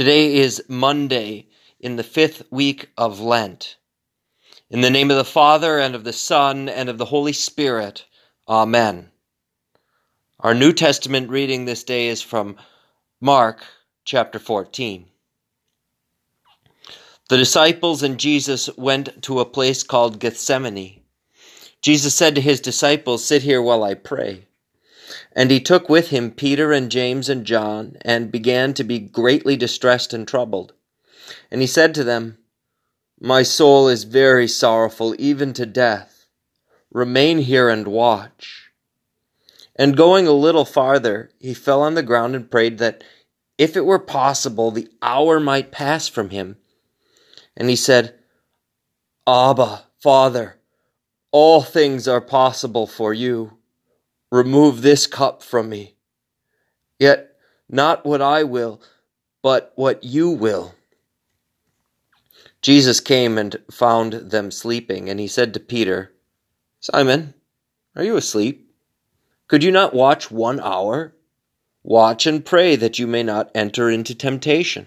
Today is Monday in the fifth week of Lent. In the name of the Father, and of the Son, and of the Holy Spirit. Amen. Our New Testament reading this day is from Mark chapter 14. The disciples and Jesus went to a place called Gethsemane. Jesus said to his disciples, Sit here while I pray. And he took with him Peter and James and John, and began to be greatly distressed and troubled. And he said to them, My soul is very sorrowful, even to death. Remain here and watch. And going a little farther, he fell on the ground and prayed that, if it were possible, the hour might pass from him. And he said, Abba, Father, all things are possible for you. Remove this cup from me. Yet not what I will, but what you will. Jesus came and found them sleeping, and he said to Peter, Simon, are you asleep? Could you not watch one hour? Watch and pray that you may not enter into temptation.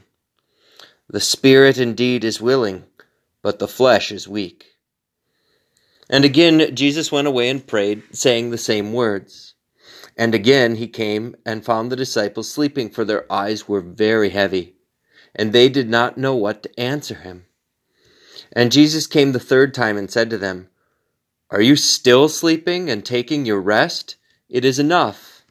The spirit indeed is willing, but the flesh is weak. And again Jesus went away and prayed, saying the same words. And again he came and found the disciples sleeping, for their eyes were very heavy, and they did not know what to answer him. And Jesus came the third time and said to them, Are you still sleeping and taking your rest? It is enough.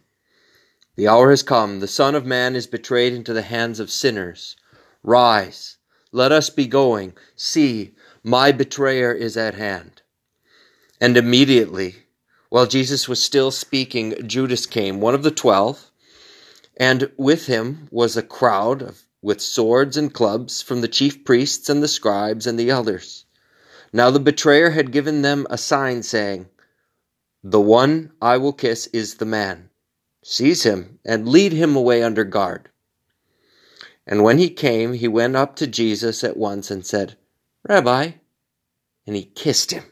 The hour has come. The Son of Man is betrayed into the hands of sinners. Rise, let us be going. See, my betrayer is at hand. And immediately, while Jesus was still speaking, Judas came, one of the twelve, and with him was a crowd of, with swords and clubs from the chief priests and the scribes and the elders. Now the betrayer had given them a sign, saying, The one I will kiss is the man. Seize him and lead him away under guard. And when he came, he went up to Jesus at once and said, Rabbi, and he kissed him.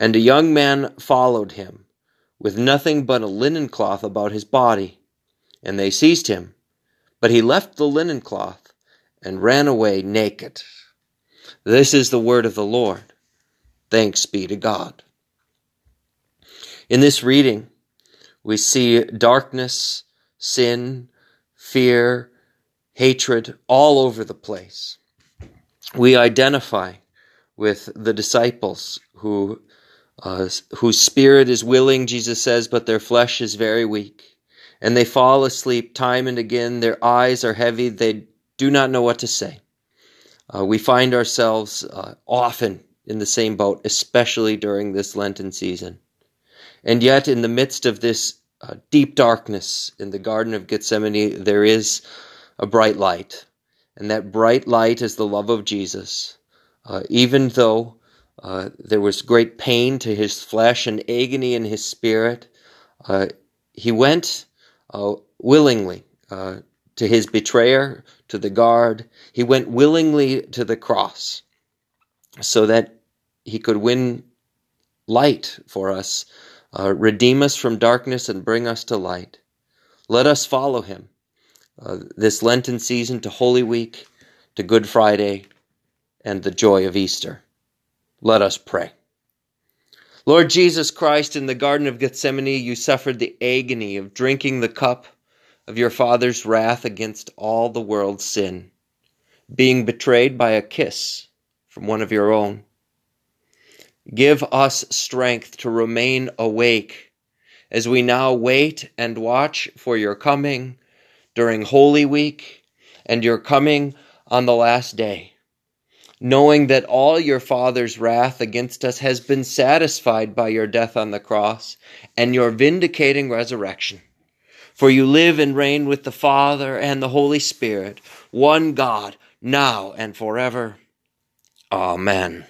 And a young man followed him, with nothing but a linen cloth about his body. And they seized him. But he left the linen cloth and ran away naked. This is the word of the Lord. Thanks be to God. In this reading, we see darkness, sin, fear, hatred all over the place. We identify with the disciples who uh, whose spirit is willing, Jesus says, but their flesh is very weak. And they fall asleep time and again. Their eyes are heavy. They do not know what to say. Uh, we find ourselves uh, often in the same boat, especially during this Lenten season. And yet, in the midst of this uh, deep darkness in the Garden of Gethsemane, there is a bright light. And that bright light is the love of Jesus. Uh, even though uh, there was great pain to his flesh and agony in his spirit. Uh, he went uh, willingly uh, to his betrayer, to the guard. He went willingly to the cross so that he could win light for us, uh, redeem us from darkness, and bring us to light. Let us follow him this Lenten season to Holy Week, to Good Friday, and the joy of Easter. Let us pray. Lord Jesus Christ, in the Garden of Gethsemane, you suffered the agony of drinking the cup of your Father's wrath against all the world's sin, being betrayed by a kiss from one of your own. Give us strength to remain awake as we now wait and watch for your coming during Holy Week and your coming on the last day knowing that all your Father's wrath against us has been satisfied by your death on the cross and your vindicating resurrection. For you live and reign with the Father and the Holy Spirit, one God, now and forever. Amen.